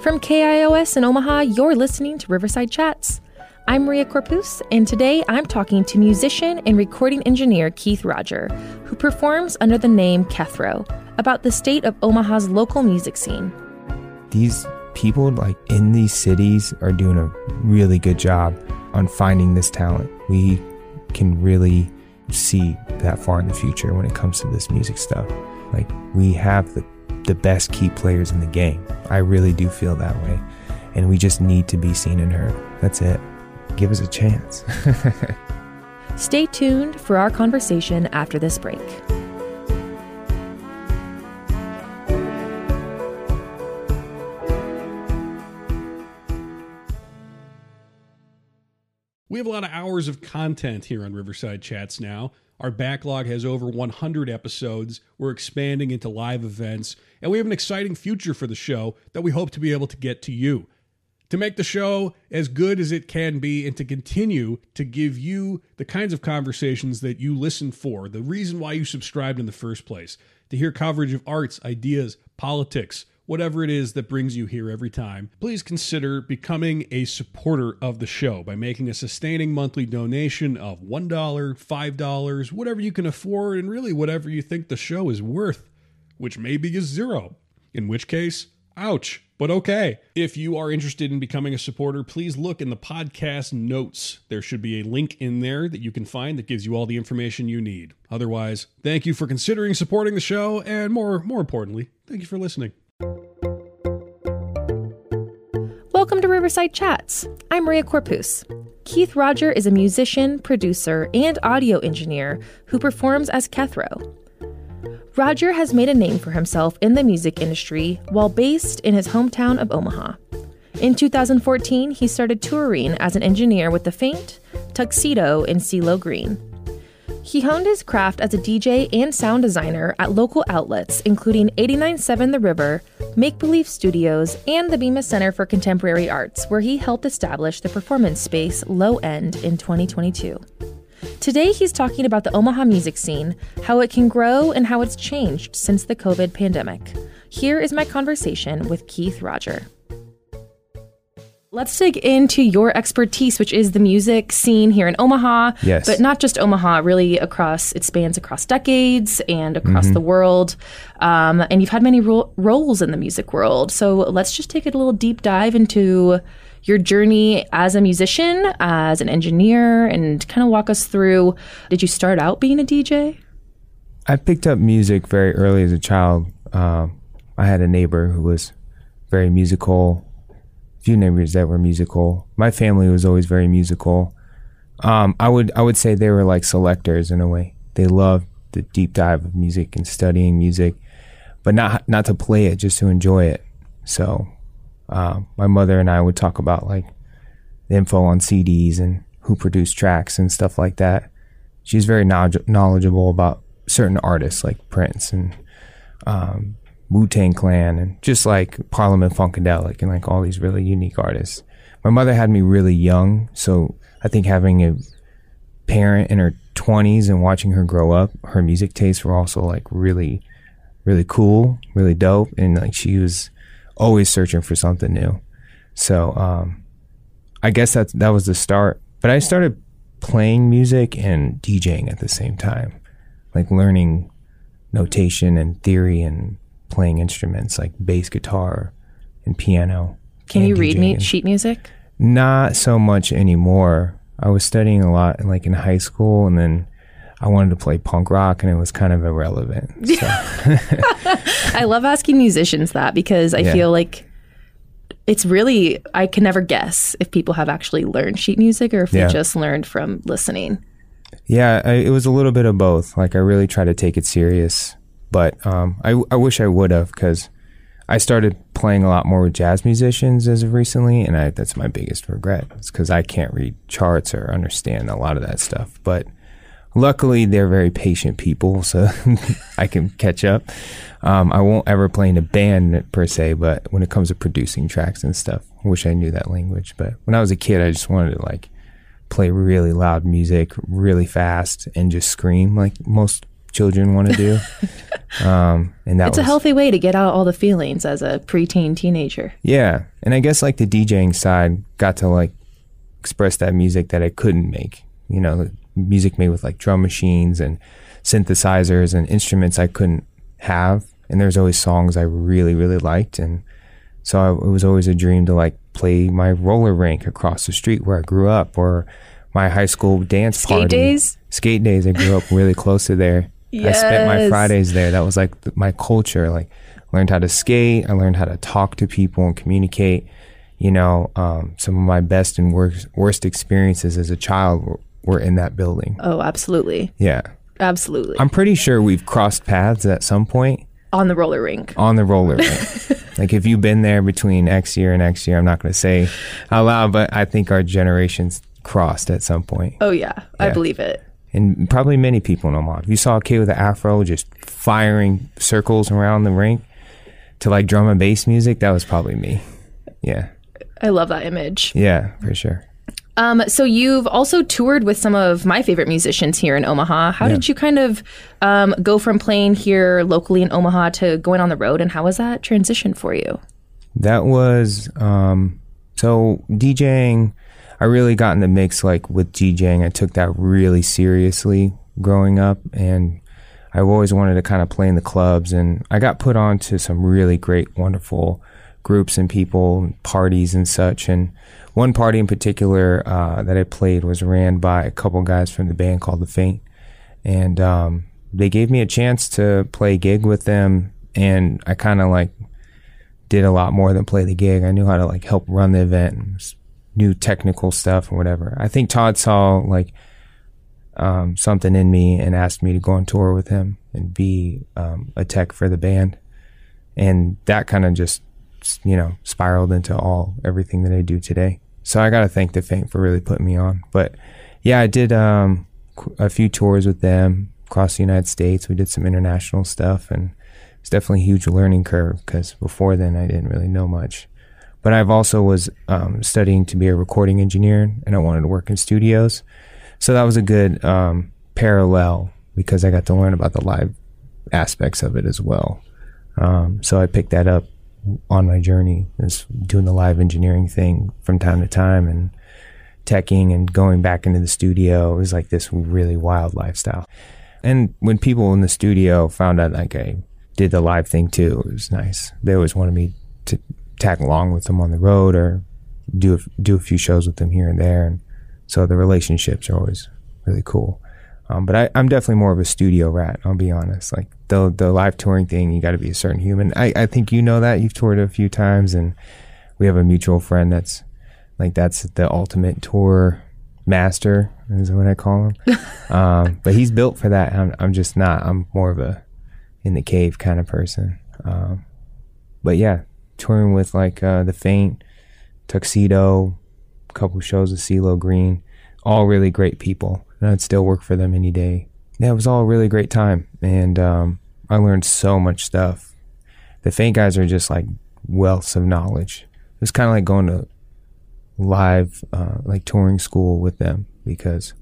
From KIOS in Omaha, you're listening to Riverside Chats. I'm Maria Corpus, and today I'm talking to musician and recording engineer Keith Roger, who performs under the name Kethro, about the state of Omaha's local music scene. These people, like in these cities, are doing a really good job on finding this talent. We can really see that far in the future when it comes to this music stuff. Like, we have the the best key players in the game. I really do feel that way. And we just need to be seen and heard. That's it. Give us a chance. Stay tuned for our conversation after this break. We have a lot of hours of content here on Riverside Chats now. Our backlog has over 100 episodes. We're expanding into live events, and we have an exciting future for the show that we hope to be able to get to you. To make the show as good as it can be and to continue to give you the kinds of conversations that you listen for, the reason why you subscribed in the first place, to hear coverage of arts, ideas, politics, whatever it is that brings you here every time, please consider becoming a supporter of the show by making a sustaining monthly donation of $1, $5, whatever you can afford, and really whatever you think the show is worth, which maybe is zero. In which case, ouch, but okay. If you are interested in becoming a supporter, please look in the podcast notes. There should be a link in there that you can find that gives you all the information you need. Otherwise, thank you for considering supporting the show, and more, more importantly, thank you for listening. Welcome to Riverside Chats. I'm Maria Corpus. Keith Roger is a musician, producer, and audio engineer who performs as Kethro. Roger has made a name for himself in the music industry while based in his hometown of Omaha. In 2014, he started touring as an engineer with The Faint, Tuxedo, and CeeLo Green. He honed his craft as a DJ and sound designer at local outlets, including 897 The River, Make Believe Studios, and the Bemis Center for Contemporary Arts, where he helped establish the performance space Low End in 2022. Today, he's talking about the Omaha music scene, how it can grow, and how it's changed since the COVID pandemic. Here is my conversation with Keith Roger. Let's dig into your expertise, which is the music scene here in Omaha. Yes. But not just Omaha, really across, it spans across decades and across the world. Um, and you've had many ro- roles in the music world. So let's just take a little deep dive into your journey as a musician, as an engineer, and kind of walk us through did you start out being a DJ? I picked up music very early as a child. Um, I had a neighbor who was very musical, few neighbors that were musical. My family was always very musical. Um, I would I would say they were like selectors in a way. They loved the deep dive of music and studying music, but not not to play it, just to enjoy it. So, uh, my mother and I would talk about like the info on CDs and who produced tracks and stuff like that. She's very knowledge- knowledgeable about certain artists like Prince and um, Wu Tang Clan and just like Parliament Funkadelic and like all these really unique artists. My mother had me really young, so I think having a parent in her 20s and watching her grow up, her music tastes were also like really, really cool, really dope. And like she was always searching for something new. So um, I guess that that was the start. But I started playing music and DJing at the same time, like learning notation and theory and playing instruments like bass guitar and piano. Can and you read me sheet music? Not so much anymore. I was studying a lot like in high school and then I wanted to play punk rock and it was kind of irrelevant. So, I love asking musicians that because I Yeah. feel like it's really I can never guess if people have actually learned sheet music or if Yeah. they just learned from listening. yeah, I, it was a little bit of both. Like I really try to take it serious, but um, I, I wish I would have because I started playing a lot more with jazz musicians as of recently, and I, that's my biggest regret. It's because I can't read charts or understand a lot of that stuff. But luckily, they're very patient people, so I can catch up. Um, I won't ever play in a band per se, but when it comes to producing tracks and stuff, I wish I knew that language. But when I was a kid, I just wanted to like play really loud music really fast and just scream like most children want to do. Um, and that It's was, a healthy way to get out all the feelings as a preteen teenager. Yeah, and I guess like the DJing side got to like express that music that I couldn't make. You know, music made with like drum machines and synthesizers and instruments I couldn't have. And there's always songs I really really liked, and so I, it was always a dream to like play my roller rink across the street where I grew up, or my high school dance Skate party. days? Skate days. I grew up really close to there. I spent my Fridays there. That was like th- my culture. Like, learned how to skate. I learned how to talk to people and communicate. You know, um, some of my best and worst worst experiences as a child were, were in that building. Oh, absolutely. Yeah, Absolutely. I'm pretty sure we've crossed paths at some point on the roller rink. on the roller rink. like, if you've been there between X year and X year, I'm not going to say out loud, but I think our generations crossed at some point. Oh, yeah. I believe it. And probably many people in Omaha. If you saw a kid with an afro just firing circles around the rink to like drum and bass music, that was probably me. Yeah, I love that image. yeah, for sure. Um, so you've also toured with some of my favorite musicians here in Omaha. How did you kind of um, go from playing here locally in Omaha to going on the road, and how was that transition for you? That was um, so DJing. I really got in the mix like with DJing. I took that really seriously growing up, and I always wanted to kind of play in the clubs. And I got put on to some really great, wonderful groups and people, parties and such. And one party in particular uh, that I played was ran by a couple guys from the band called The Faint, and um, they gave me a chance to play a gig with them. And I kind of like did a lot more than play the gig. I knew how to like help run the event and new technical stuff or whatever. I think Todd saw like um, something in me and asked me to go on tour with him and be um, a tech for the band, and that kind of just you know spiraled into all everything that I do today. So I got to thank the Faint for really putting me on. But yeah, I did um, a few tours with them across the United States. We did some international stuff and it's definitely a huge learning curve because before then I didn't really know much. But I've also was um, studying to be a recording engineer, and I wanted to work in studios, so that was a good um, parallel because I got to learn about the live aspects of it as well. Um, so I picked that up on my journey, is doing the live engineering thing from time to time, and teching and going back into the studio. It was like this really wild lifestyle. And when people in the studio found out like I did the live thing too, it was nice. They always wanted me to tag along with them on the road or do a, do a few shows with them here and there. And so the relationships are always really cool. Um, but I, I'm definitely more of a studio rat. I'll be honest. Like the the live touring thing, you got to be a certain human. I, I think you know that you've toured a few times, and we have a mutual friend that's like that's the ultimate tour master is what I call him. um, but he's built for that. I'm, I'm just not. I'm more of a in the cave kind of person. Um, but yeah, touring with like uh, the Faint, Tuxedo, a couple shows with CeeLo Green, all really great people, and I'd still work for them any day. Yeah, it was all a really great time, and um, I learned so much stuff. The Faint guys are just like wealths of knowledge. It was kind of like going to live, uh, like touring school with them because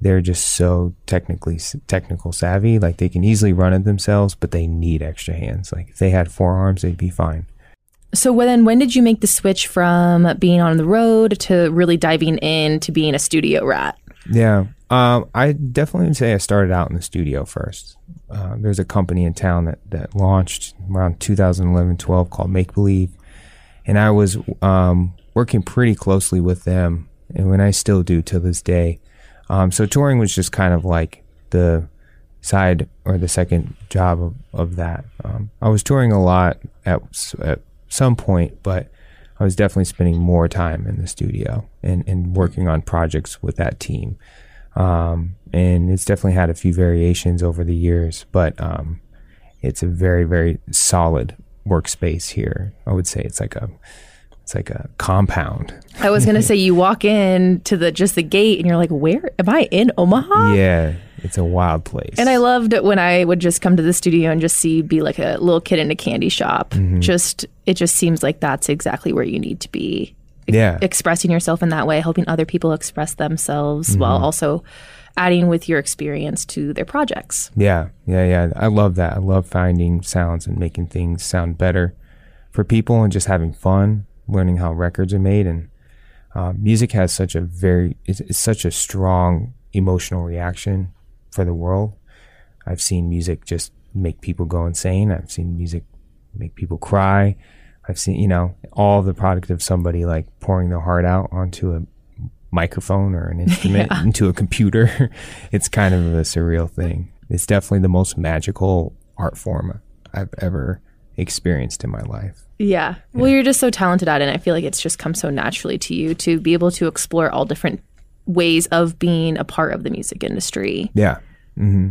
they're just so technically technical savvy. Like they can easily run it themselves, but they need extra hands. Like if they had four arms, they'd be fine. So then, when did you make the switch from being on the road to really diving in to being a studio rat? Yeah, um, I definitely would say I started out in the studio first. Uh, there's a company in town that that launched around 2011, 12 called Make Believe, and I was um, working pretty closely with them, and when I still do to this day. Um, so touring was just kind of like the side or the second job of, of that. Um, I was touring a lot at at some point, but I was definitely spending more time in the studio and, and working on projects with that team. Um, and it's definitely had a few variations over the years, but um, it's a very, very solid workspace here. I would say it's like a it's like a compound. I was gonna say you walk in to the just the gate and you're like, where am I in Omaha? Yeah, it's a wild place. And I loved it when I would just come to the studio and just see be like a little kid in a candy shop. Mm-hmm. Just it just seems like that's exactly where you need to be. yeah, Expressing yourself in that way, helping other people express themselves while Mm-hmm. also adding with your experience to their projects. Yeah, yeah, yeah. I love that. I love finding sounds and making things sound better for people and just having fun, learning how records are made. And uh, music has such a very, it's, it's such a strong emotional reaction for the world. I've seen music just make people go insane. I've seen music make people cry. I've seen, you know, all the product of somebody like pouring their heart out onto a microphone or an instrument yeah. into a computer. it's kind of a surreal thing. It's definitely the most magical art form I've ever experienced in my life. Yeah. Well, you're just so talented at it. And I feel like it's just come so naturally to you to be able to explore all different ways of being a part of the music industry. Yeah. Mm-hmm.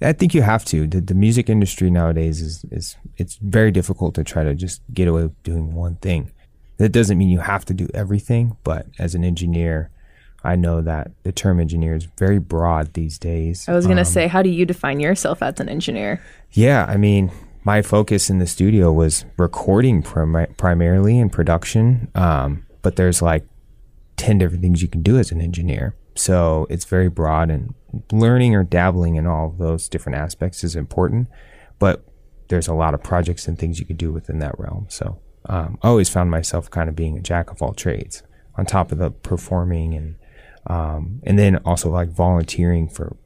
I think you have to. The, the music industry nowadays is, is it's very difficult to try to just get away with doing one thing. That doesn't mean you have to do everything, but as an engineer, I know that the term engineer is very broad these days. I was going to um, say, how do you define yourself as an engineer? Yeah, I mean, my focus in the studio was recording prim- primarily in production, um, but there's like 10 different things you can do as an engineer. So it's very broad, and learning or dabbling in all of those different aspects is important. But there's a lot of projects and things you can do within that realm. So um, I always found myself kind of being a jack of all trades on top of the performing and um, and then also like volunteering for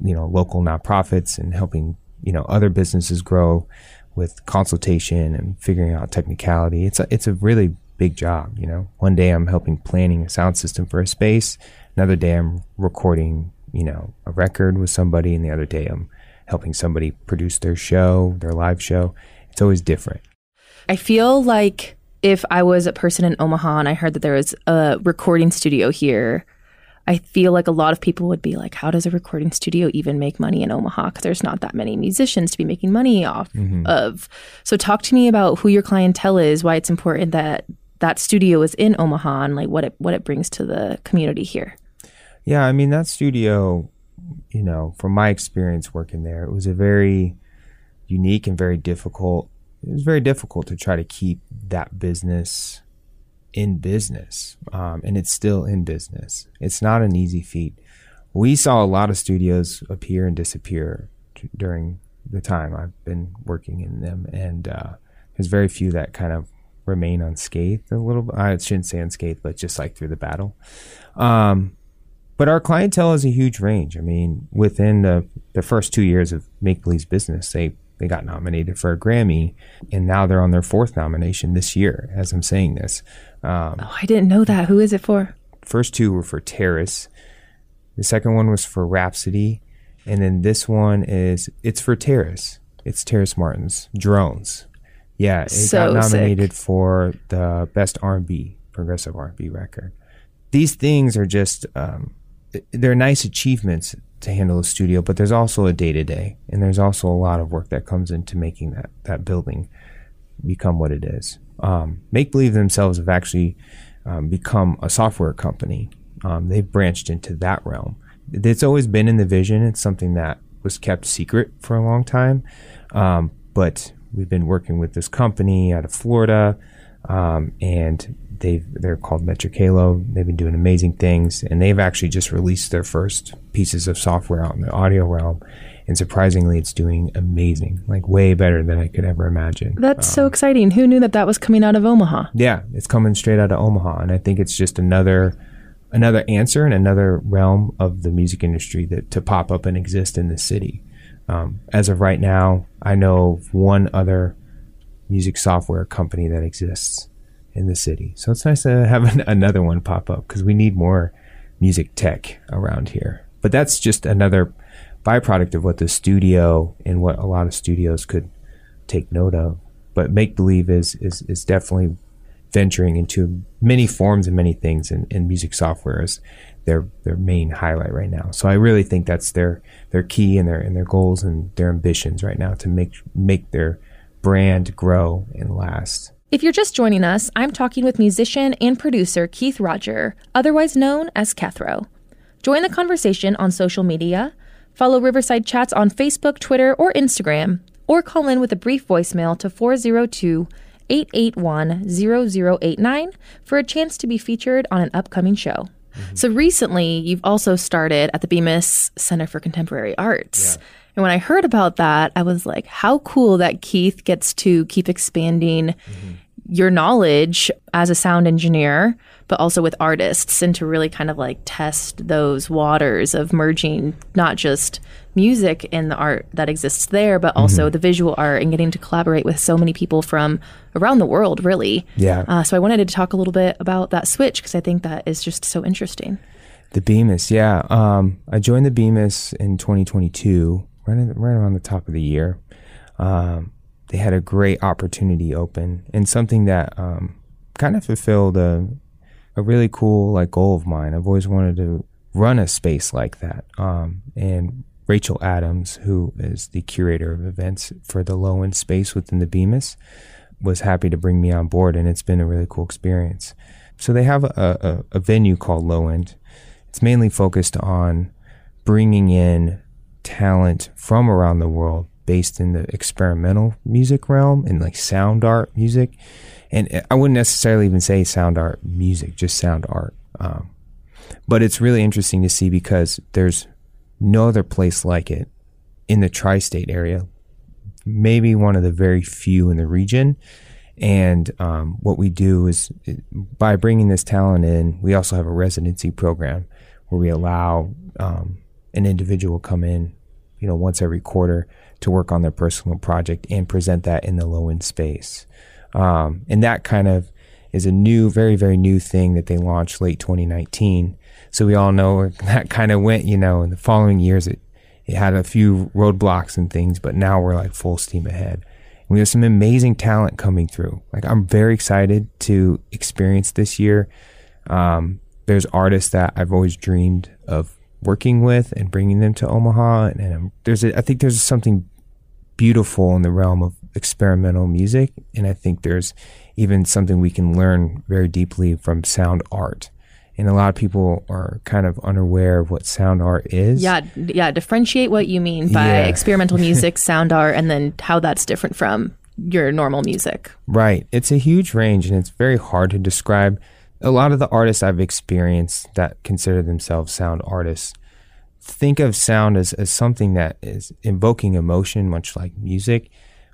you know local nonprofits and helping you know other businesses grow with consultation and figuring out technicality. It's a it's a really big job. You know, one day I'm helping planning a sound system for a space. Another day I'm recording you know a record with somebody, and the other day I'm helping somebody produce their show, their live show. It's always different. I feel like if I was a person in Omaha and I heard that there was a recording studio here, I feel like a lot of people would be like, how does a recording studio even make money in Omaha? Because there's not that many musicians to be making money off mm-hmm. of. So, talk to me about who your clientele is, why it's important that that studio is in Omaha, and like what it what it brings to the community here. Yeah, I mean that studio, you know, from my experience working there, it was a very unique and very difficult. It was very difficult to try to keep that business in business, um, and it's still in business. It's not an easy feat. We saw a lot of studios appear and disappear t- during the time I've been working in them, and uh, there's very few that kind of remain unscathed. A little, bit. I shouldn't say unscathed, but just like through the battle. Um, but our clientele is a huge range. I mean, within the the first two years of Make Believe's business, they they got nominated for a Grammy, and now they're on their fourth nomination this year. As I'm saying this, um, oh, I didn't know that. Who is it for? First two were for Terrace. The second one was for Rapsody, and then this one is it's for Terrace. It's Terrace Martin's Drones. Yeah, it so got nominated sick. for the best R&B progressive R&B record. These things are just um, they're nice achievements to handle a studio, but there's also a day to day, and there's also a lot of work that comes into making that that building become what it is um, Make Believe themselves have actually um, become a software company. Um, they've branched into that realm. It's always been in the vision. It's something that was kept secret for a long time, um, but we've been working with this company out of Florida, um, and they've they're called Metric Halo. They've been doing amazing things, and they've actually just released their first pieces of software out in the audio realm and surprisingly it's doing amazing like way better than i could ever imagine. That's um, so exciting. Who knew that that was coming out of omaha? Yeah it's coming straight out of omaha. And i think it's just another another answer and another realm of the music industry that to pop up and exist in the city. Um, as of right now i know of one other music software company that exists in the city. So it's nice to have an, another one pop up because we need more music tech around here. But that's just another byproduct of what the studio and what a lot of studios could take note of. But make believe is, is is definitely venturing into many forms and many things, and, and music software is their their main highlight right now. So I really think that's their their key and their and their goals and their ambitions right now to make make their brand grow and last. If you're just joining us, I'm talking with musician and producer Keith Roger, otherwise known as Kethro. Join the conversation on social media Follow Riverside Chats on Facebook, Twitter, or Instagram, or call in with a brief voicemail to 402 881 0089 for a chance to be featured on an upcoming show. Mm-hmm. So recently, you've also started at the Bemis Center for Contemporary Arts. And when I heard about that, I was like, how cool that Keith gets to keep expanding mm-hmm. your knowledge as a sound engineer, but also with artists, and to really kind of like test those waters of merging not just music and the art that exists there, but also the visual art and getting to collaborate with so many people from around the world, really. Yeah. Uh, so I wanted to talk a little bit about that switch because I think that is just so interesting. The Bemis, yeah. Um, I joined the Bemis in 2022, right, at, right around the top of the year. Um, they had a great opportunity open and something that um, kind of fulfilled a, a really cool like goal of mine. I've always wanted to run a space like that. Um, and Rachel Adams, who is the curator of events for the low end space within the Bemis, was happy to bring me on board, and it's been a really cool experience. So they have a, a, a venue called Low End. It's mainly focused on bringing in talent from around the world based in the experimental music realm and like sound art music. And I wouldn't necessarily even say sound art music, just sound art. Um, but it's really interesting to see because there's no other place like it in the tri state area, maybe one of the very few in the region. And um, what we do is by bringing this talent in, we also have a residency program where we allow um, an individual come in, you know, once every quarter to work on their personal project and present that in the low end space. Um, and that kind of is a new, very, very new thing that they launched late 2019. So we all know that kind of went, you know, in the following years, it, it had a few roadblocks and things, but now we're like full steam ahead. And we have some amazing talent coming through. Like I'm very excited to experience this year. Um, there's artists that I've always dreamed of working with and bringing them to Omaha. And, and there's, a, I think there's something beautiful in the realm of experimental music. And I think there's even something we can learn very deeply from sound art. And a lot of people are kind of unaware of what sound art is. Yeah, yeah. Differentiate what you mean by Yeah. experimental music, sound art, and then how that's different from your normal music. Right. It's a huge range and it's very hard to describe. A lot of the artists I've experienced that consider themselves sound artists think of sound as, as something that is invoking emotion, much like music,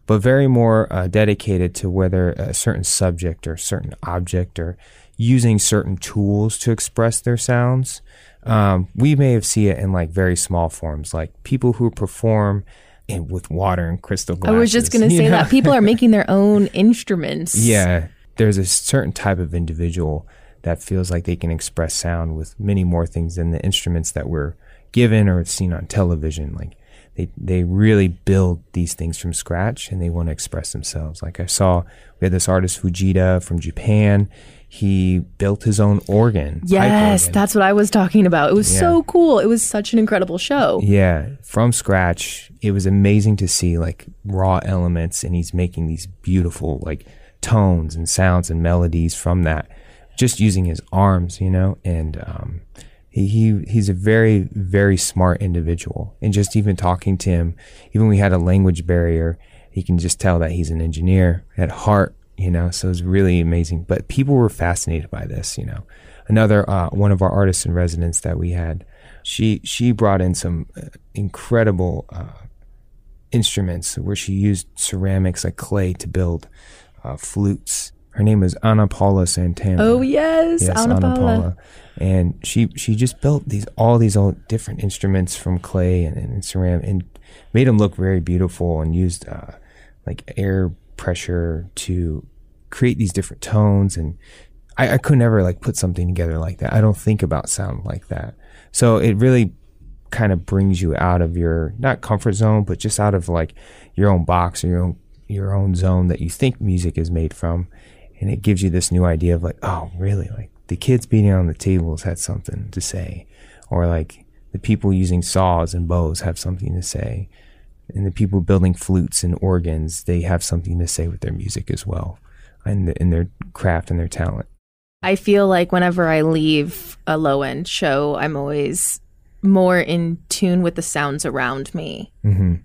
but very more uh, dedicated to whether a certain subject or certain object or using certain tools to express their sounds. Um, we may have see it in like very small forms, like people who perform in, with water and crystal glass I was just going to say know? that people are making their own instruments. Yeah, there's a certain type of individual that feels like they can express sound with many more things than the instruments that we're given or seen on television. Like they they really build these things from scratch and they want to express themselves. Like I saw we had this artist Fujita from Japan. He built his own organ. Yes, organ. that's what I was talking about. It was Yeah. so cool. It was such an incredible show. Yeah, from scratch. It was amazing to see like raw elements and he's making these beautiful like tones and sounds and melodies from that just using his arms, you know? And um he, he he's a very very smart individual. And just even talking to him even we had a language barrier he can just tell that he's an engineer at heart you know? So it's really amazing. But people were fascinated by this you know? Another uh, one of our artists in residence that we had she she brought in some uh, incredible uh, instruments where she used ceramics like clay to build uh, flutes her name is Ana Paula Santana Oh yes, Yes, Ana Ana Paula. Paula. And she she just built these all these old different instruments from clay and, and ceramic and made them look very beautiful and used uh, like air pressure to create these different tones and I, I could never like put something together like that. I don't think about sound like that. So it really kind of brings you out of your not comfort zone, but just out of like your own box or your own your own zone that you think music is made from. And it gives you this new idea of like, oh, really? Like the kids beating on the tables had something to say, or like the people using saws and bows have something to say, and the people building flutes and organs they have something to say with their music as well, and in their craft and their talent. I feel like whenever I leave a low end show, I'm always more in tune with the sounds around me. hmm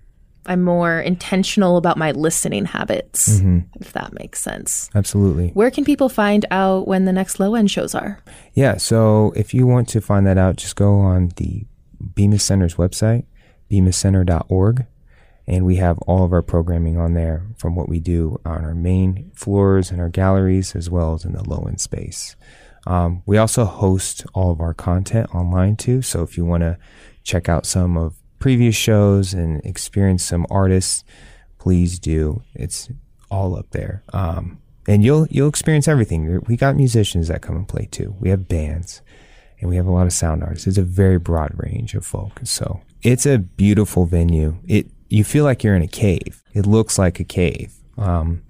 I'm more intentional about my listening habits, Mm-hmm. if that makes sense. Absolutely. Where can people find out when the next low end shows are? Yeah. So if you want to find that out, just go on the Bemis Center's website, bemiscenter.org. And we have all of our programming on there from what we do on our main floors and our galleries, as well as in the low end space. Um, we also host all of our content online too. So if you want to check out some of previous shows and experience some artists, please do. It's all up there. Um, and you'll you'll experience everything. We got musicians that come and play too. We have bands, and we have a lot of sound artists. It's a very broad range of folk. So it's a beautiful venue. It you feel like you're in a cave. It looks like a cave. Um,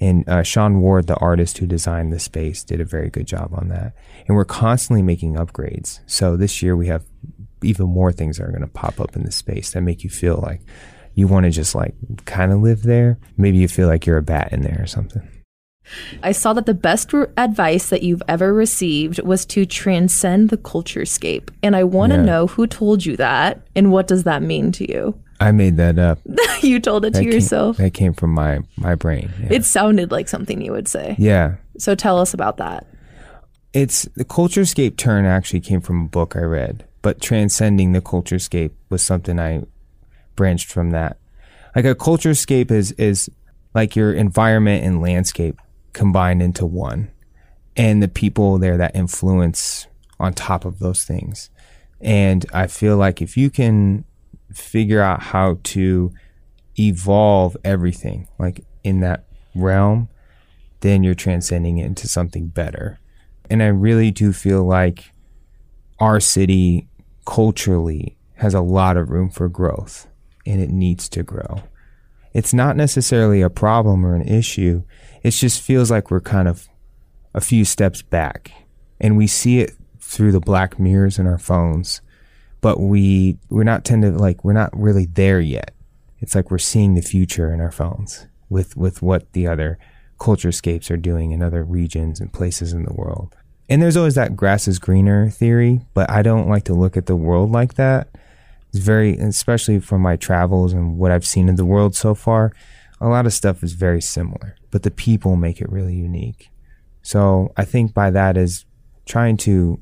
and uh, Sean Ward, the artist who designed the space, did a very good job on that. And we're constantly making upgrades. So this year we have even more things that are going to pop up in the space that make you feel like you want to just like kind of live there. Maybe you feel like you're a bat in there or something. I saw that the best r- advice that you've ever received was to transcend the culture scape. And I want to Yeah. know who told you that and what does that mean to you? I made that up. you told it to That came- yourself. that came from my my brain. Yeah. It sounded like something you would say. yeah. So tell us about that. It's the culturescape turn actually came from a book I read, but transcending the culturescape was something I branched from that. Like a culturescape is is like your environment and landscape combined into one, and the people there that influence on top of those things. And I feel like if you can figure out how to evolve everything like in that realm, then you're transcending it into something better. And I really do feel like our city culturally has a lot of room for growth and it needs to grow. It's not necessarily a problem or an issue. It just feels like we're kind of a few steps back and we see it through the black mirrors in our phones, but we we're not tend to like we're not really there yet. It's like we're seeing the future in our phones with with what the other culturescapes are doing in other regions and places in the world. And there's always that grass is greener theory, but I don't like to look at the world like that. It's very, especially from my travels and what I've seen in the world so far, a lot of stuff is very similar, but the people make it really unique. So I think by that is trying to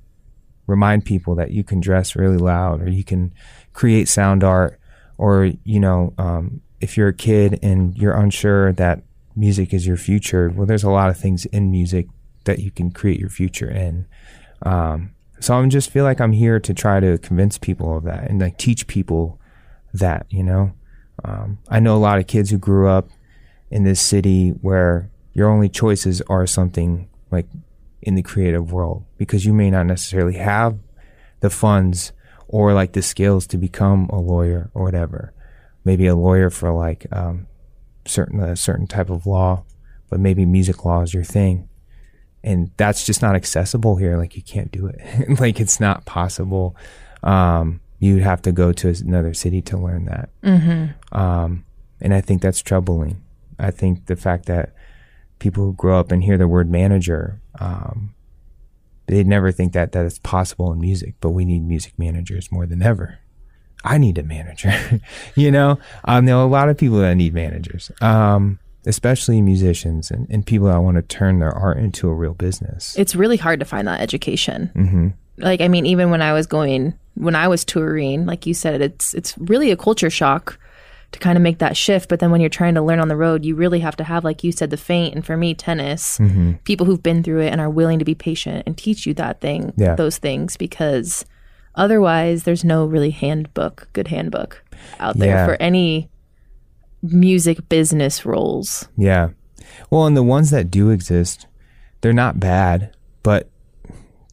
remind people that you can dress really loud or you can create sound art or, you know, um, if you're a kid and you're unsure that music is your future, well, there's a lot of things in music that you can create your future in. Um, so I'm just feel like I'm here to try to convince people of that and like teach people that, you know. Um, I know a lot of kids who grew up in this city where your only choices are something like in the creative world because you may not necessarily have the funds or like the skills to become a lawyer or whatever. Maybe a lawyer for like um, certain a certain type of law, but maybe music law is your thing and that's just not accessible here. Like you can't do it. like it's not possible. Um, you'd have to go to another city to learn that. Mm-hmm. Um, and I think that's troubling. I think the fact that people who grow up and hear the word manager, um, they never think that that is possible in music. But we need music managers more than ever. I need a manager. you know, um, there are a lot of people that need managers. Um, especially musicians and, and people that want to turn their art into a real business. It's really hard to find that education. Mm-hmm. Like, I mean, even when I was going, when I was touring, like you said, it's it's really a culture shock to kind of make that shift. But then when you're trying to learn on the road, you really have to have, like you said, the faint. and for me, tennis. Mm-hmm. People who've been through it and are willing to be patient and teach you that thing, Yeah. those things, because otherwise, there's no really handbook, good handbook out there Yeah. for any music business roles. Yeah. Well, and the ones that do exist, they're not bad, but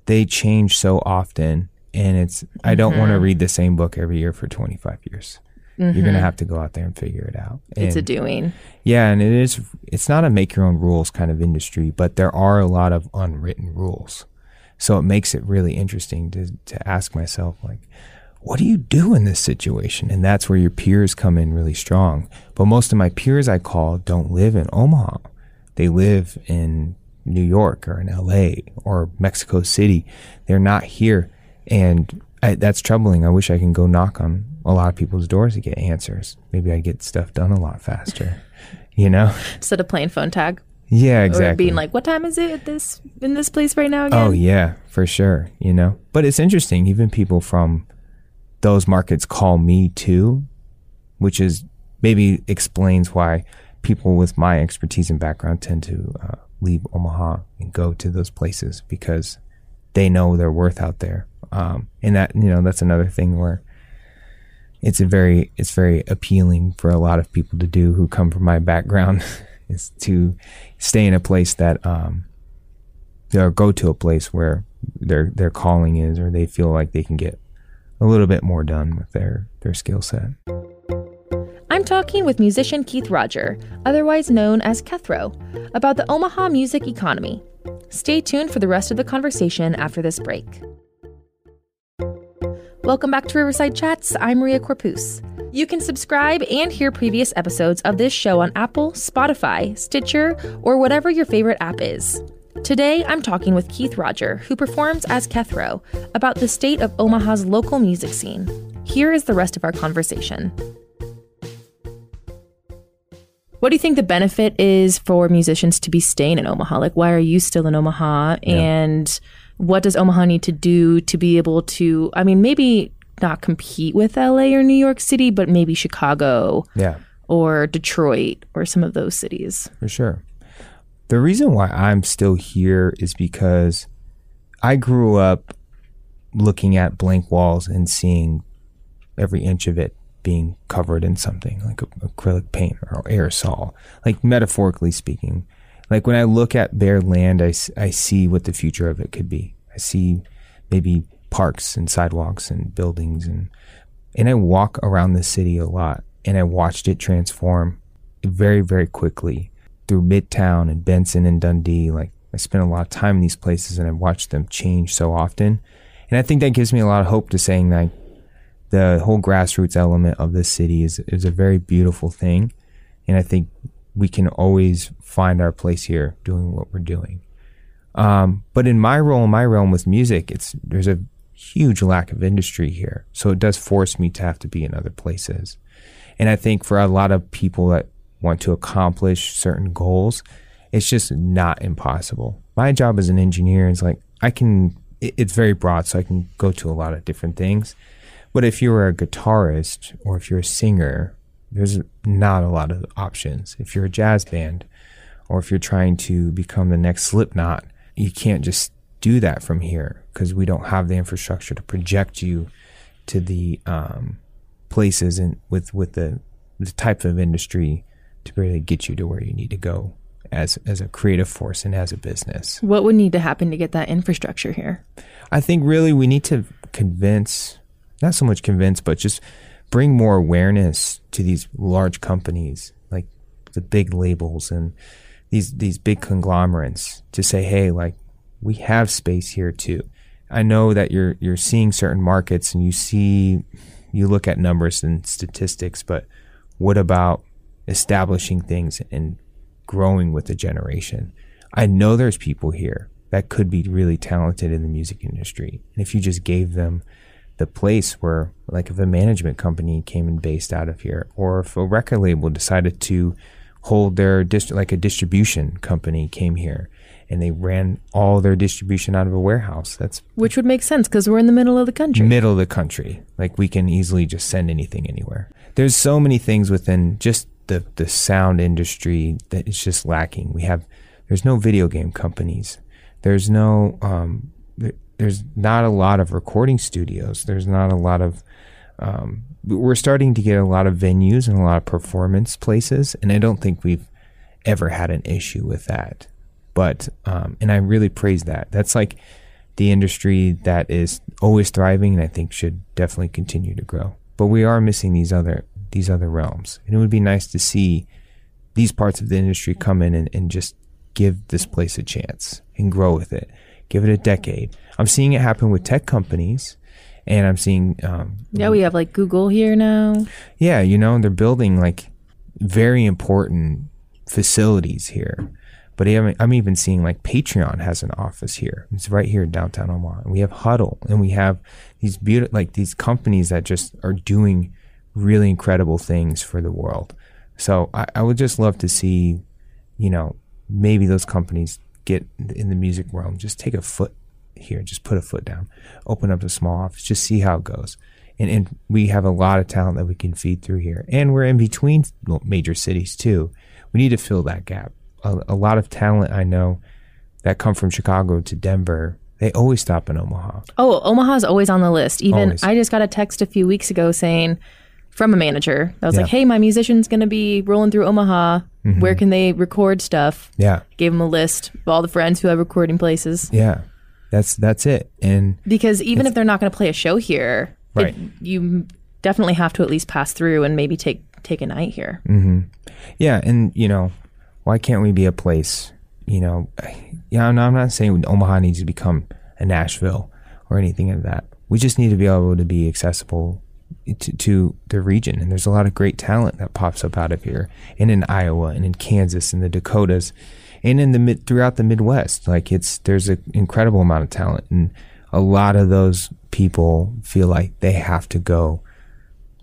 they change so often. And it's, I don't want to mm-hmm. read the same book every year for 25 years. You're going to mm-hmm. have to go out there and figure it out. It's a doing. Yeah, and it is. It's not a make your own rules kind of industry, but there are a lot of unwritten rules. So it makes it really interesting to to ask myself like, what do you do in this situation? And that's where your peers come in really strong. But most of my peers I call don't live in Omaha. They live in New York or in LA or Mexico City. They're not here. And I, that's troubling. I wish I can go knock on a lot of people's doors to get answers. Maybe I get stuff done a lot faster. you know? Instead of playing phone tag. Yeah, exactly. Or being like, what time is it at this in this place right now again? Oh yeah, for sure. You know, but it's interesting. Even people from those markets call me too, which is maybe explains why people with my expertise and background tend to uh, leave Omaha and go to those places because they know their worth out there. Um, and that you know that's another thing where it's a very it's very appealing for a lot of people to do who come from my background is to stay in a place that um, or go to a place where their their calling is or they feel like they can get a little bit more done with their their skill set. I'm talking with musician Keith Roger, otherwise known as Kethro, about the Omaha music economy. Stay tuned for the rest of the conversation after this break. Welcome back to Riverside Chats. I'm Maria Corpus. You can subscribe and hear previous episodes of this show on Apple, Spotify, Stitcher, or whatever your favorite app is. Today, I'm talking with Keith Roger, who performs as Kethro, about the state of Omaha's local music scene. Here is the rest of our conversation. What do you think the benefit is for musicians to be staying in Omaha? Like, why are you still in Omaha? Yeah. And what does Omaha need to do to be able to, I mean, maybe not compete with LA or New York City, but maybe Chicago Yeah, or Detroit or some of those cities? for sure. The reason why I'm still here is because I grew up looking at blank walls and seeing every inch of it being covered in something like acrylic paint or aerosol, like metaphorically speaking. Like when I look at bare land, I, I see what the future of it could be. I see maybe parks and sidewalks and buildings and and I walk around the city a lot and I watched it transform very very quickly through Midtown and Benson and Dundee like I spent a lot of time in these places and I've watched them change so often. And I think that gives me a lot of hope to saying that the whole grassroots element of this city is is a very beautiful thing. And I think we can always find our place here doing what we're doing. Um, but in my role, in my realm with music, it's there's a huge lack of industry here, so it does force me to have to be in other places. And I think for a lot of people that want to accomplish certain goals, it's just not impossible. My job as an engineer is like I can. It's very broad, so I can go to a lot of different things. But if you're a guitarist or if you're a singer, there's not a lot of options. If you're a jazz band, or if you're trying to become the next Slipknot, you can't just do that from here because we don't have the infrastructure to project you to the um, places and with with the the type of industry to really get you to where you need to go as as a creative force and as a business. What would need to happen to get that infrastructure here? I think really we need to convince, not so much convince, but just bring more awareness to these large companies, like the big labels and these these big conglomerates, to say, hey, like we have space here too. I know that you're you're seeing certain markets and you see you look at numbers and statistics, but what about establishing things and growing with the generation? I know there's people here that could be really talented in the music industry. And if you just gave them the place where, like, if a management company came and based out of here, or if a record label decided to hold their dist- like a distribution company came here and they ran all their distribution out of a warehouse, that's Which would make sense because we're in the middle of the country. middle of the country. Like we can easily just send anything anywhere. There's so many things within just the the sound industry that is just lacking. We have there's no video game companies. There's no um there, there's not a lot of recording studios. There's not a lot of um we're starting to get a lot of venues and a lot of performance places and I don't think we've ever had an issue with that. But um and I really praise that. That's like the industry that is always thriving and I think should definitely continue to grow. But we are missing these other these other realms. And it would be nice to see these parts of the industry come in and, and just give this place a chance and grow with it. Give it a decade. I'm seeing it happen with tech companies and I'm seeing um, yeah, we have like Google here now. yeah, you know, they're building like very important facilities here. But I'm, I'm even seeing like Patreon has an office here. It's right here in downtown Omaha. And we have Hudl and we have these beautiful, like these companies that just are doing really incredible things for the world. So I, I would just love to see, you know, maybe those companies get in the music realm, just take a foot here, just put a foot down, open up a small office, just see how it goes. And, and we have a lot of talent that we can feed through here. And we're in between major cities too. We need to fill that gap a, a lot of talent I know that come from Chicago to Denver they always stop in Omaha. Oh, Omaha's always on the list. Even Always. I just got a text a few weeks ago saying from a manager. I was Yeah. like, "Hey, my musician's to be rolling through Omaha. Mm-hmm. Where can they record stuff?" Yeah, Gave him a list of all the friends who have recording places. yeah, that's that's it. And Because even if they're not to play a show here, it- Right. you definitely have to at least pass through and maybe take take a night here. Mm. yeah, and you know, why can't we be a place? You know, yeah, no, I'm not saying Omaha needs to become a Nashville or anything of that. We just need to be able to be accessible to, to the region. And there's a lot of great talent that pops up out of here, and in Iowa, and in Kansas, and the Dakotas, and in the mid throughout the Midwest. Like it's there's an incredible amount of talent, and a lot of those people feel like they have to go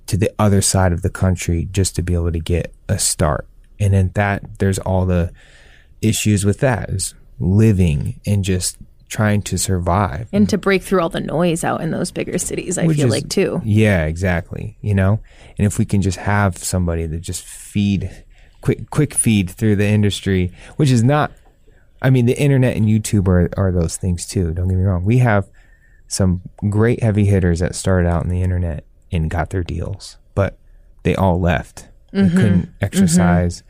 to the other side of the country just to be able to get a start. And in that, there's all the issues with that is living and just trying to survive. And to break through all the noise out in those bigger cities, I Which feel is- like too. Yeah, exactly. You know, and if we can just have somebody that just feed, quick, quick feed through the industry, which is not, I mean, the internet and YouTube are, are those things too. Don't get me wrong. We have some great heavy hitters that started out in the internet and got their deals, but they all left. They mm-hmm. couldn't mm-hmm. exercise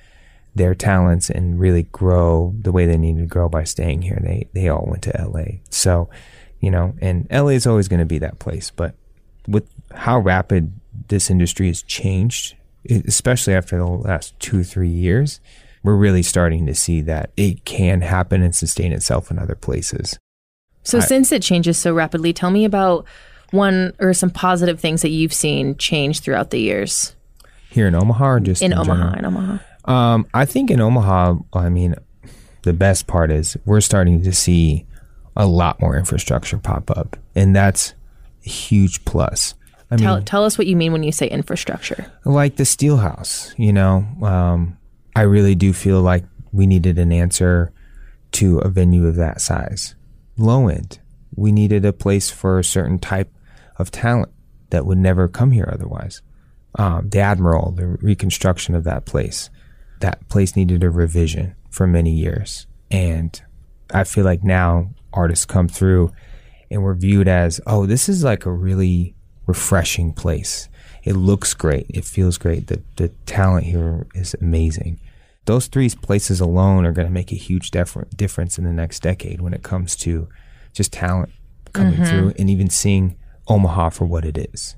their talents and really grow the way they needed to grow by staying here. They they all went to LA. So, you know, and LA is always going to be that place, but with how rapid this industry has changed, especially after the last 2 3 years, we're really starting to see that it can happen and sustain itself in other places. So I- since it changes so rapidly, tell me about one or some positive things that you've seen change throughout the years Here in Omaha or just in, in, Omaha. general? In Omaha. Um, I think in Omaha, I mean, the best part is we're starting to see a lot more infrastructure pop up, and that's a huge plus. I Tell, mean, tell us what you mean when you say infrastructure. like the Steelhouse, you know, um, I really do feel like we needed an answer to a venue of that size. Low end, we needed a place for a certain type of talent that would never come here otherwise. Um, the Admiral, the reconstruction of that place, that place needed a revision for many years. And I feel like now artists come through and we're viewed as, oh, this is like a really refreshing place. It looks great. It feels great. The, the talent here is amazing. Those three places alone are going to make a huge differ- difference in the next decade when it comes to just talent coming mm-hmm. through and even seeing Omaha for what it is.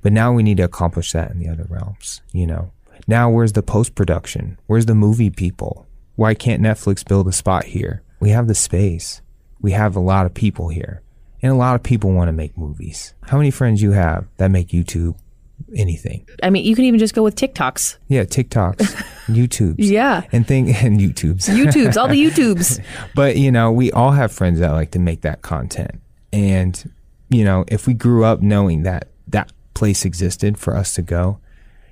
But now we need to accomplish that in the other realms, you know. Now where's the post production? Where's the movie people? Why can't Netflix build a spot here? We have the space. We have a lot of people here. And a lot of people want to make movies. How many friends you have that make YouTube anything? I mean, you can even just go with TikToks. Yeah, TikToks, YouTubes. Yeah. And thing and YouTubes. YouTubes, all the YouTubes. But you know, we all have friends that like to make that content. And you know, if we grew up knowing that that place existed for us to go,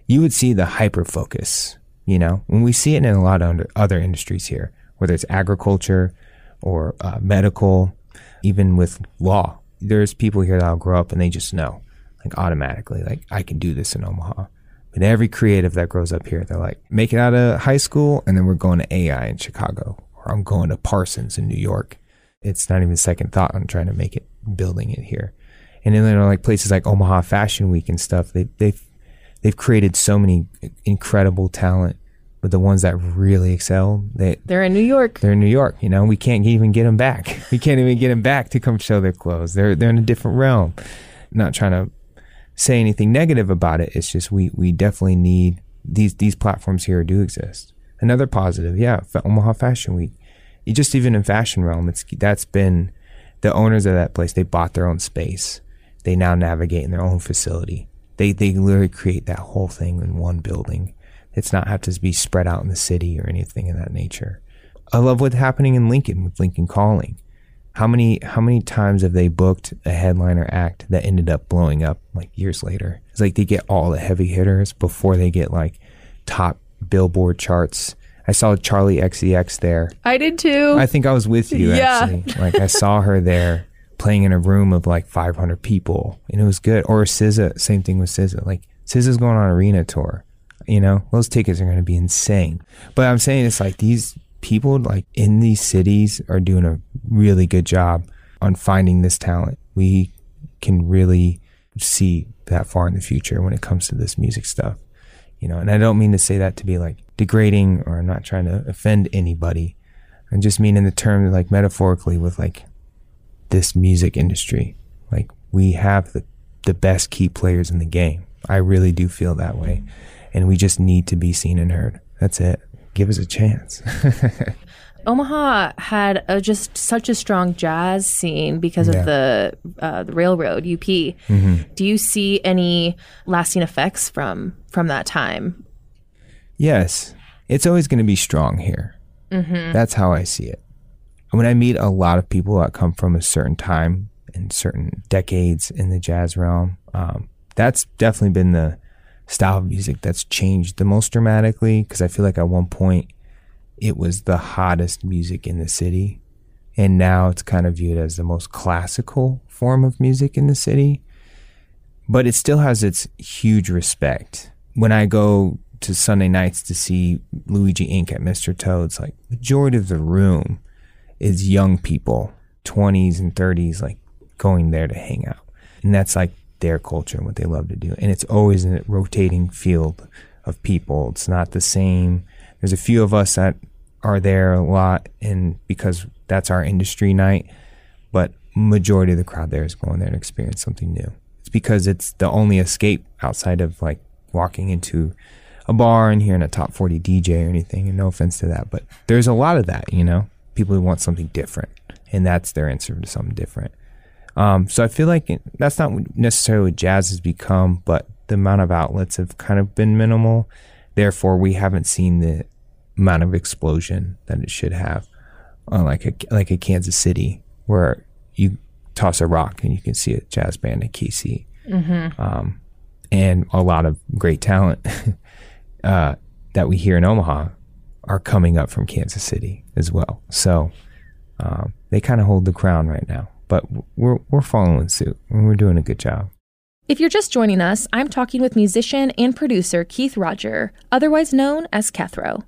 you would see the hyper focus. You know, when we see it in a lot of other industries here, whether it's agriculture or uh, medical, even with law, there's people here that'll grow up and they just know, like automatically, like I can do this in Omaha. But every creative that grows up here, they're like, make it out of high school, and then we're going to AI in Chicago, or I'm going to Parsons in New York. It's not even second thought on trying to make it, building it here. And then there are like places like Omaha Fashion Week and stuff. They, they've they've created so many incredible talent, but the ones that really excel, they They're in New York. they're in New York. You know, we can't even get them back. We can't even get them back to come show their clothes. They're they're in a different realm. Not trying to say anything negative about it. It's just we we definitely need these these platforms here do exist. Another positive, yeah, Omaha Fashion Week. You just even in fashion realm, it's that's been the owners of that place. They bought their own space. They now navigate in their own facility. They they literally create that whole thing in one building. It's not have to be spread out in the city or anything of that nature. I love what's happening in Lincoln with Lincoln Calling. How many how many times have they booked a headliner act that ended up blowing up like years later? It's like they get all the heavy hitters before they get like top Billboard charts. I saw Charli XCX there. I did too. I think I was with you Yeah. actually. Like I saw her there playing in a room of like 500 people, and it was good. Or SZA, same thing with SZA. Like SZA's going on arena tour. You know, those tickets are going to be insane. But I'm saying it's like these people like in these cities are doing a really good job on finding this talent. We can really see that far in the future when it comes to this music stuff. You know, and I don't mean to say that to be like degrading or I'm not trying to offend anybody. I just mean in the term like metaphorically with like this music industry. Like we have the the best key players in the game. I really do feel that way. And we just need to be seen and heard. That's it. Give us a chance. Omaha had a, just such a strong jazz scene because Yeah. of the uh, the railroad UP. Do you see any lasting effects from from that time? Yes, it's always going to be strong here. That's how I see it. When I meet a lot of people that come from a certain time and certain decades in the jazz realm, um, that's definitely been the style of music that's changed the most dramatically. Because I feel like at one point it was the hottest music in the city, and now it's kind of viewed as the most classical form of music in the city but it still has its huge respect. When I go to Sunday nights to see Luigi Inc. at Mr. Toad's, like majority of the room is young people, 20s and 30s, like going there to hang out. And that's like their culture and what they love to do. And it's always a rotating field of people. It's not the same. There's a few of us that are there a lot and because that's our industry night, but majority of the crowd there is going there to experience something new. It's because it's the only escape outside of like walking into a bar and hearing a top 40 DJ or anything. And no offense to that, but there's a lot of that, you know, people who want something different and that's their answer to something different. Um, so I feel like it, that's not necessarily what jazz has become, but the amount of outlets have kind of been minimal. Therefore, we haven't seen the amount of explosion that it should have, unlike a, like a Kansas City, where you toss a rock and you can see a jazz band at KC, um, and a lot of great talent uh, that we hear in Omaha are coming up from Kansas City as well. So um, they kind of hold the crown right now, but we're we're following suit and we're doing a good job. If you're just joining us, I'm talking with musician and producer Keith Roger, otherwise known as Kethro.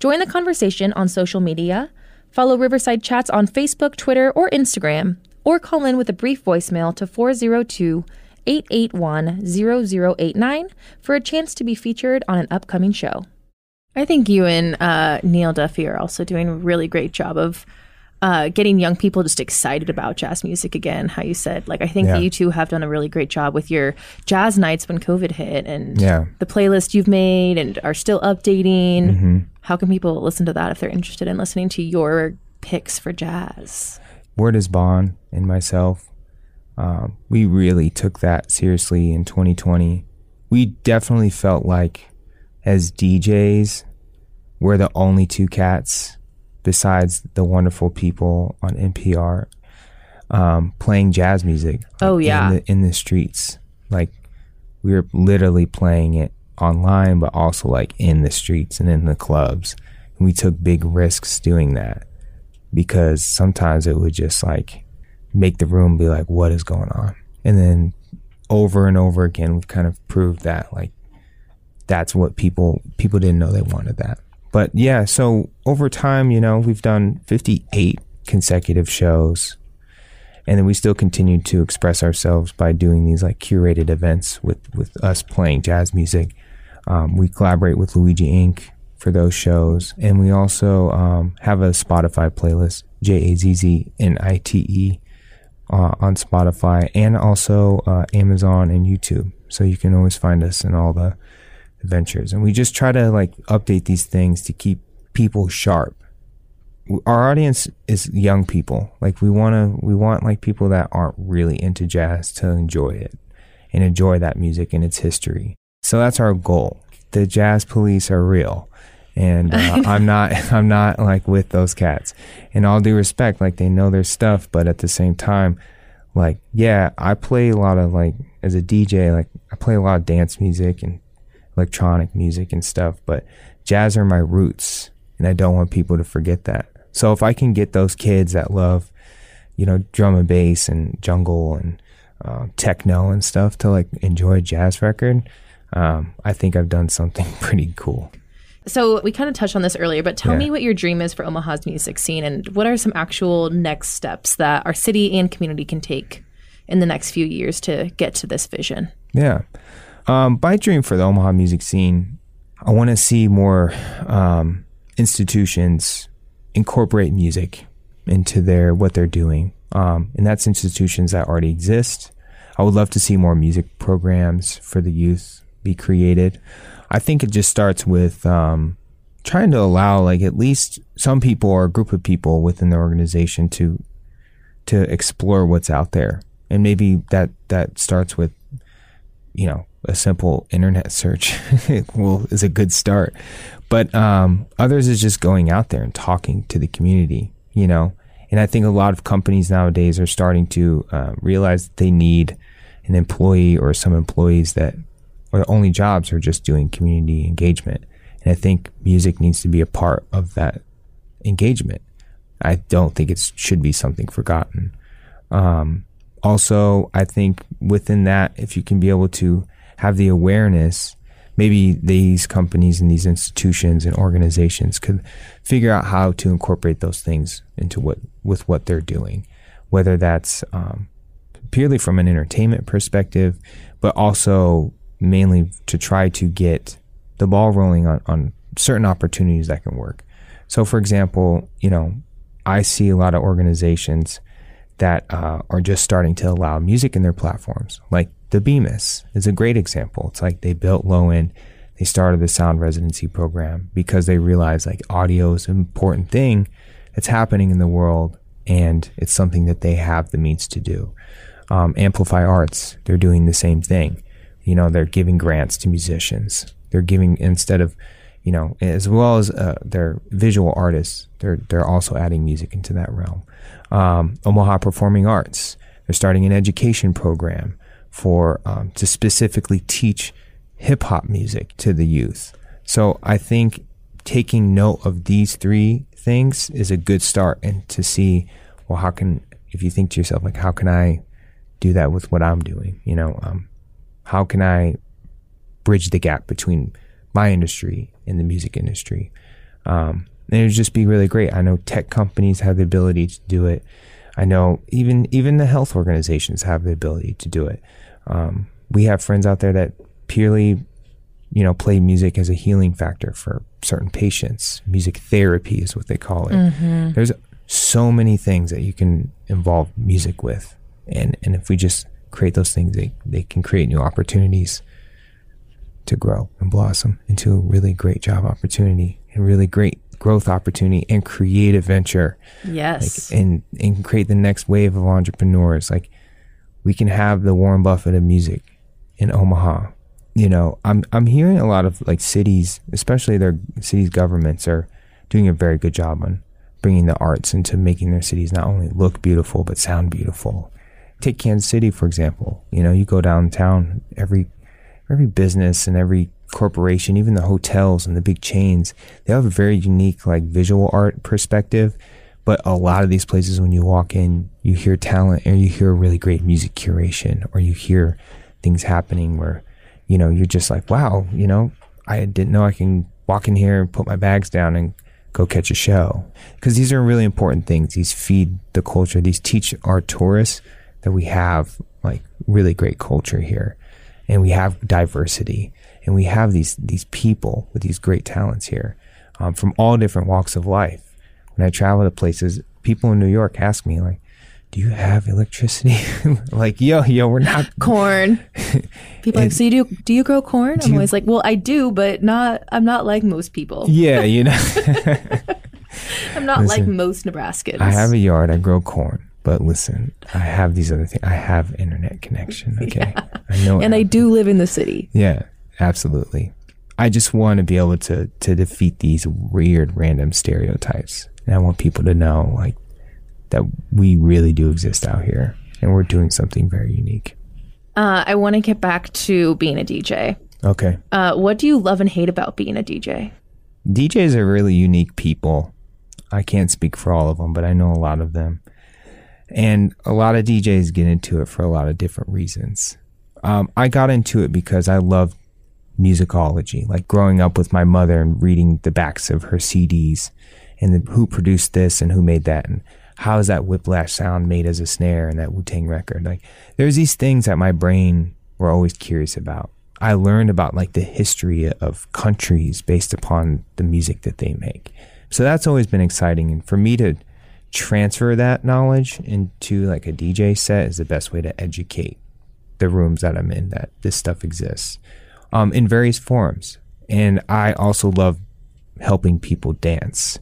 Join the conversation on social media, follow Riverside Chats on Facebook, Twitter, or Instagram, or call in with a brief voicemail to 402 881 0089 for a chance to be featured on an upcoming show. I think you and uh, Neil Duffy are also doing a really great job of uh, getting young people just excited about jazz music again. How you said, like, I think Yeah. you two have done a really great job with your jazz nights when COVID hit and Yeah. the playlist you've made and are still updating. Mm-hmm. How can people listen to that if they're interested in listening to your picks for jazz? Word is Bond and myself, um, we really took that seriously in 2020. We definitely felt like, as DJs, we're the only two cats besides the wonderful people on NPR um, playing jazz music. Oh, like, yeah. in the, in the streets. Like we were literally playing it online, but also like in the streets and in the clubs. And we took big risks doing that because sometimes it would just like make the room be like, what is going on? And then over and over again, we've kind of proved that like that's what people people didn't know they wanted that. But yeah, so over time, you know, we've done 58 consecutive shows. And then we still continue to express ourselves by doing these like curated events with, with us playing jazz music. Um, we collaborate with Luigi Inc. for those shows. And we also um, have a Spotify playlist, J A Z Z N I T E, uh, on Spotify and also uh, Amazon and YouTube. So you can always find us in all the adventures. And we just try to like update these things to keep people sharp. Our audience is young people. Like we want to, we want like people that aren't really into jazz to enjoy it and enjoy that music and its history. So that's our goal. The jazz police are real and uh, I'm not I'm not like with those cats. In all due respect, like they know their stuff, but at the same time, like yeah, I play a lot of like as a DJ, like I play a lot of dance music and electronic music and stuff, but jazz are my roots, and I don't want people to forget that. So if I can get those kids that love, you know, drum and bass and jungle and uh, techno and stuff to like enjoy a jazz record, um, I think I've done something pretty cool. So we kind of touched on this earlier, but tell Yeah. me what your dream is for Omaha's music scene and what are some actual next steps that our city and community can take in the next few years to get to this vision? Yeah. Um, my dream for the Omaha music scene, I want to see more um, institutions incorporate music into their what they're doing, um, and that's institutions that already exist. I would love to see more music programs for the youth be created. I think it just starts with um, trying to allow, like, at least some people or a group of people within the organization to to explore what's out there, and maybe that that starts with you know, a simple internet search will is a good start. But um, others is just going out there and talking to the community, you know. And I think a lot of companies nowadays are starting to uh, realize that they need an employee or some employees that or the only jobs are just doing community engagement. And I think music needs to be a part of that engagement. I don't think it should be something forgotten. Um, also, I think within that, if you can be able to have the awareness, maybe these companies and these institutions and organizations could figure out how to incorporate those things into what with what they're doing, whether that's um, purely from an entertainment perspective, but also mainly to try to get the ball rolling on, on certain opportunities that can work. So, for example, you know, I see a lot of organizations that uh, are just starting to allow music in their platforms. Like the Bemis is a great example. It's like they built low end, they started the sound residency program because they realized like audio is an important thing that's happening in the world and it's something that they have the means to do. Um, Amplify Arts, they're doing the same thing. You know, they're giving grants to musicians. They're giving instead of, you know, as well as uh, their visual artists, they're they're also adding music into that realm. Um, Omaha Performing Arts, they're starting an education program for um, to specifically teach hip hop music to the youth. So I think taking note of these three things is a good start, and to see, well, how can if you think to yourself like, how can I do that with what I'm doing? You know, um, how can I bridge the gap between my industry and the music industry? Um, and it would just be really great. I know tech companies have the ability to do it. I know even even the health organizations have the ability to do it. Um, we have friends out there that purely, you know, play music as a healing factor for certain patients. Music therapy is what they call it. There's so many things that you can involve music with, and and if we just create those things, they they can create new opportunities to grow and blossom into a really great job opportunity and really great growth opportunity and creative venture. Yes. and and create the next wave of entrepreneurs. Like we can have the Warren Buffett of music in Omaha. You know i'm i'm hearing a lot of like cities especially their cities governments are doing a very good job on bringing the arts into making their cities not only look beautiful but sound beautiful. Take Kansas City for example. You know you go downtown every every business and every corporation, even the hotels and the big chains, they have a very unique like visual art perspective. But a lot of these places, when you walk in, you hear talent or you hear really great music curation or you hear things happening where, you know, you're just like, wow, you know, I didn't know I can walk in here and put my bags down and go catch a show. Because these are really important things. These feed the culture. These teach our tourists that we have like really great culture here and we have diversity and we have these these people with these great talents here um, from all different walks of life when i travel to places people in new york ask me like do you have electricity like yo yo we're not corn. People are like, so you do do you grow corn? I'm you- always like, well, I do, but not. I'm not like most people. yeah you know I'm not like most Nebraskans. i have a yard i grow corn but listen i have these other things i have internet connection okay i know and I do live in the city. Yeah, absolutely. I just want to be able to to defeat these weird random stereotypes. And I want people to know like that we really do exist out here and we're doing something very unique. Uh, I want to get back to being a DJ. Okay. Uh, what do you love and hate about being a DJ? DJs are really unique people. I can't speak for all of them, but I know a lot of them. And a lot of DJs get into it for a lot of different reasons. Um, I got into it because I love musicology, like growing up with my mother and reading the backs of her CDs and the, who produced this and who made that and how is that whiplash sound made as a snare and that Wu Tang record? Like, there's these things that my brain were always curious about. I learned about like the history of countries based upon the music that they make. So that's always been exciting. And for me to transfer that knowledge into like a DJ set is the best way to educate the rooms that I'm in that this stuff exists um, in various forms. And I also love helping people dance.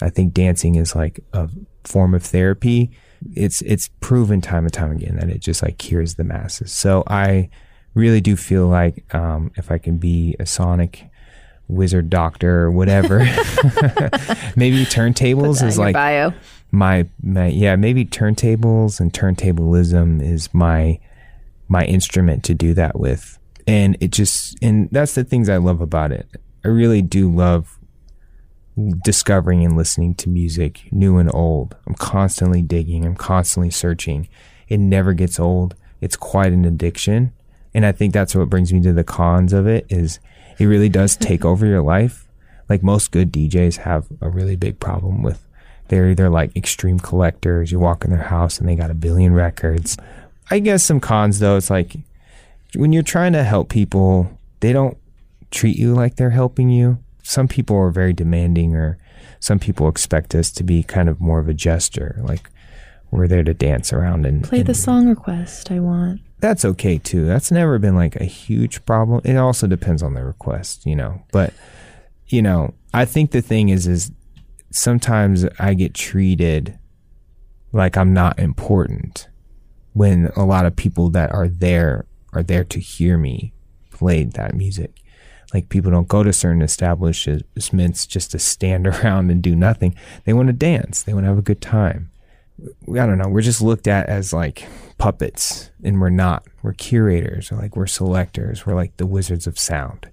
I think dancing is like a form of therapy. It's it's proven time and time again that it just like cures the masses. So I really do feel like um, if I can be a sonic wizard doctor or whatever, maybe turntables is like bio. My my yeah maybe turntables and turntablism is my my instrument to do that with. And it just and that's the things i love about it. I really do love discovering and listening to music new and old. I'm constantly digging. I'm constantly searching. It never gets old. It's quite an addiction. And i think that's what brings me to the cons of it is it really does take over your life. Like most good djs have a really big problem with they're either like extreme collectors you walk in their house and they got a billion records i guess some cons though it's like when you're trying to help people they don't treat you like they're helping you some people are very demanding or some people expect us to be kind of more of a gesture like we're there to dance around and Play the song request I want. that's okay too. That's never been like a huge problem. It also depends on the request, you know. But you know, I think the thing is is sometimes I get treated like I'm not important when a lot of people that are there are there to hear me play that music. Like people don't go to certain establishments just to stand around and do nothing. They want to dance. They want to have a good time. I don't know. We're just looked at as like puppets, and we're not. We're curators, or like we're selectors. We're like the wizards of sound.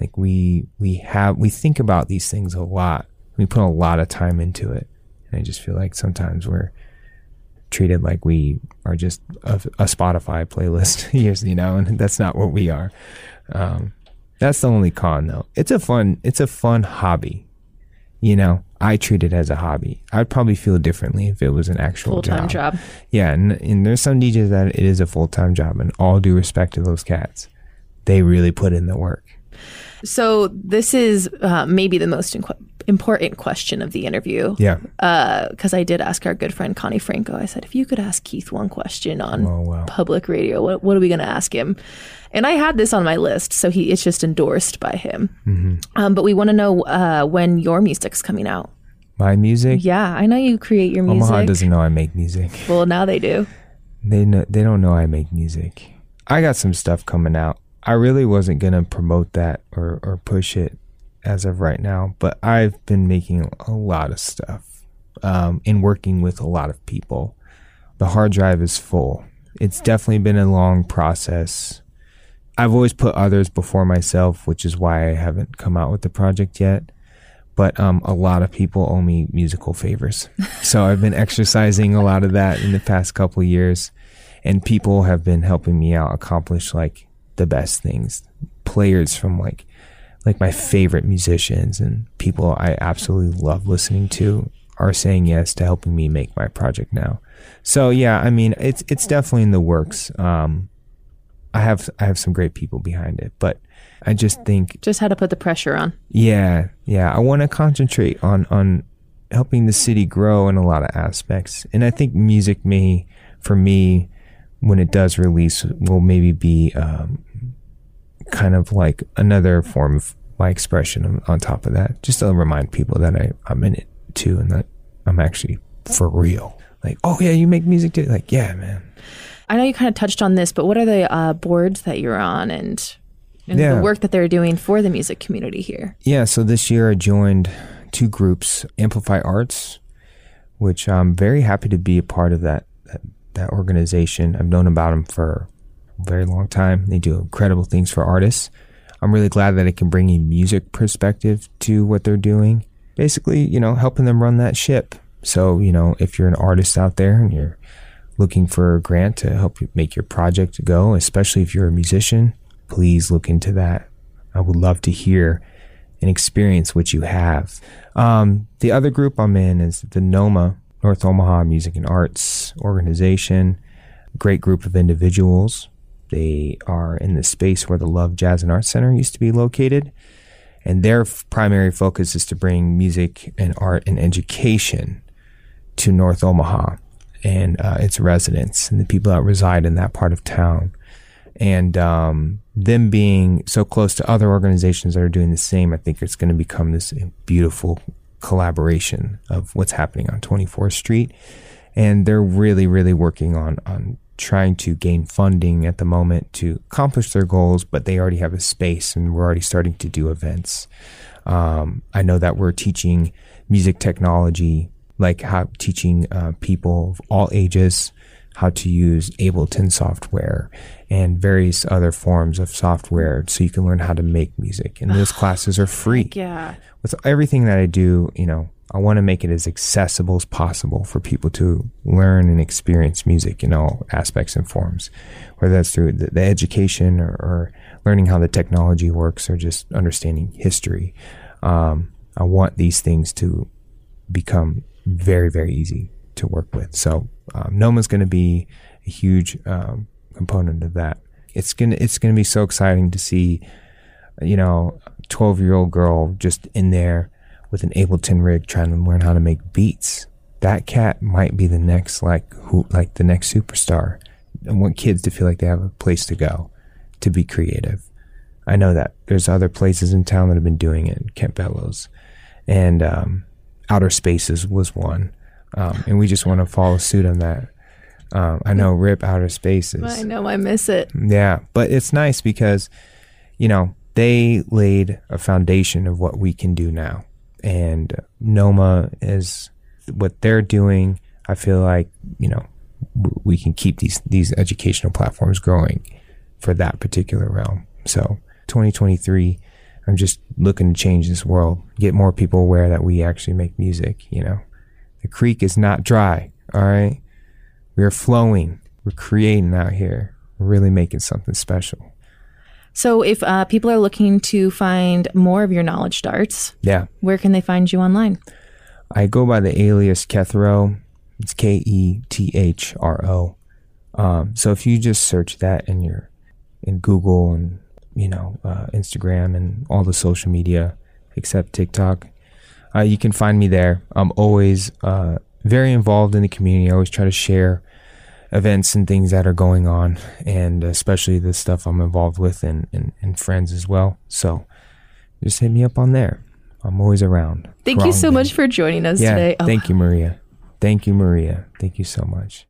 Like we we have we think about these things a lot. We put a lot of time into it, and I just feel like sometimes we're treated like we are just a, a Spotify playlist. you know, and that's not what we are. Um, that's the only con, though. It's a fun. It's a fun hobby. You know, I treat it as a hobby. I'd probably feel differently if it was an actual Full time job. yeah, and, and there's some DJs that it is a full time job, and all due respect to those cats, they really put in the work. So this is uh, maybe the most inqu- important question of the interview. Yeah. Because I did ask our good friend Connie Franco. I said, if you could ask Keith one question on Oh wow. public radio, what, what are we going to ask him? And I had this on my list, so he it's just endorsed by him. Mm-hmm. Um, but we want to know uh, when your music's coming out. My music. Yeah, I know you create your music. Omaha doesn't know I make music. well, now they do. They know, they don't know I make music. I got some stuff coming out. I really wasn't gonna promote that or or push it as of right now, but I've been making a lot of stuff um, and working with a lot of people. The hard drive is full. It's definitely been a long process. I've always put others before myself, which is why I haven't come out with the project yet. But um, a lot of people owe me musical favors, so I've been exercising a lot of that in the past couple of years, and people have been helping me out accomplish like the best things. Players from like like my favorite musicians and people I absolutely love listening to are saying yes to helping me make my project now. So yeah, I mean it's it's definitely in the works. Um, I have I have some great people behind it, but I just think Just how to put the pressure on. yeah, yeah, I want to concentrate on on helping the city grow in a lot of aspects, and I think music may, for me, when it does release, will maybe be um, kind of like another form of my expression on, top of that, just to remind people that I I'm in it too, and that I'm actually for real. Like, oh yeah, you make music too. Like, yeah, man. I know you kind of touched on this, but what are the uh, boards that you're on and and Yeah. the work that they're doing for the music community here. Yeah, so this year I joined two groups, Amplify Arts, which I'm very happy to be a part of that that, that organization. I've known about them for very long time. They do incredible things for artists. I'm really glad that I can bring a music perspective to what they're doing. Basically, you know, helping them run that ship. So, you know, if you're an artist out there and you're looking for a grant to help you make your project go, especially if you're a musician, please look into that. I would love to hear and experience what you have. Um, the other group I'm in is the NOMA, North Omaha Music and Arts Organization. Great group of individuals. They are in the space where the Love Jazz and Arts Center used to be located. And their f- primary focus is to bring music and art and education to North Omaha and uh, its residents and the people that reside in that part of town. And um, them being so close to other organizations that are doing the same, I think it's going to become this beautiful collaboration of what's happening on 24th Street. And they're really, really working on on trying to gain funding at the moment to accomplish their goals, but they already have a space and we're already starting to do events. Um, I know that we're teaching music technology, like how teaching uh, people of all ages how to use Ableton software and various other forms of software so you can learn how to make music. And those classes are free Yeah. with everything that I do, you know, I want to make it as accessible as possible for people to learn and experience music in all aspects and forms, whether that's through the, the education or, or learning how the technology works or just understanding history. Um, I want these things to become very, very easy to work with. So um, Noma's going to be a huge um, component of that. It's gonna it's gonna be so exciting to see, you know, twelve year old girl just in there with an Ableton rig trying to learn how to make beats. That cat might be the next like who like the next superstar. I want kids to feel like they have a place to go to be creative. I know that there's other places in town that have been doing it. Kent Bellows and um, Outer Spaces was one, um, and we just want to follow suit on that. Um, I know Rip Outer Spaces. I know I miss it. Yeah, but it's nice because, you know, they laid a foundation of what we can do now. And Noma is what they're doing. I feel like, you know, we can keep these, these educational platforms growing for that particular realm. So 2023, I'm just looking to change this world, get more people aware that we actually make music, you know. The creek is not dry, all right? We are flowing. We're creating out here. We're really making something special. So, if uh, people are looking to find more of your knowledge darts, Yeah. where can they find you online? I go by the alias Kethro. It's K E T H R O. Um, so if you just search that in your in Google and you know uh, Instagram and all the social media except TikTok, uh, you can find me there. I'm always uh, very involved in the community. I always try to share events and things that are going on, and especially the stuff I'm involved with and, and, and friends as well. So just hit me up on there. I'm always around. Thank you so Growing. much for joining us Yeah, today. Oh, thank you, Maria. Thank you, Maria. Thank you so much.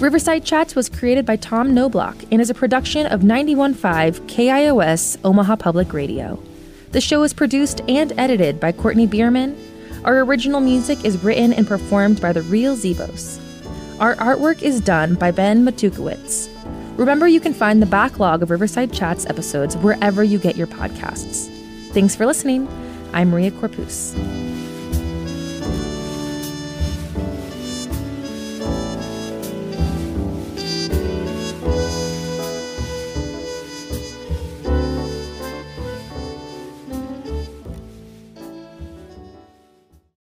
Riverside Chats was created by Tom Noblock and is a production of 91.5 KIOS Omaha Public Radio. The show is produced and edited by Courtney Bierman. Our original music is written and performed by the Real Zebos. Our artwork is done by Ben Matukowitz. Remember, you can find the backlog of Riverside Chats episodes wherever you get your podcasts. Thanks for listening. I'm Maria Corpuz.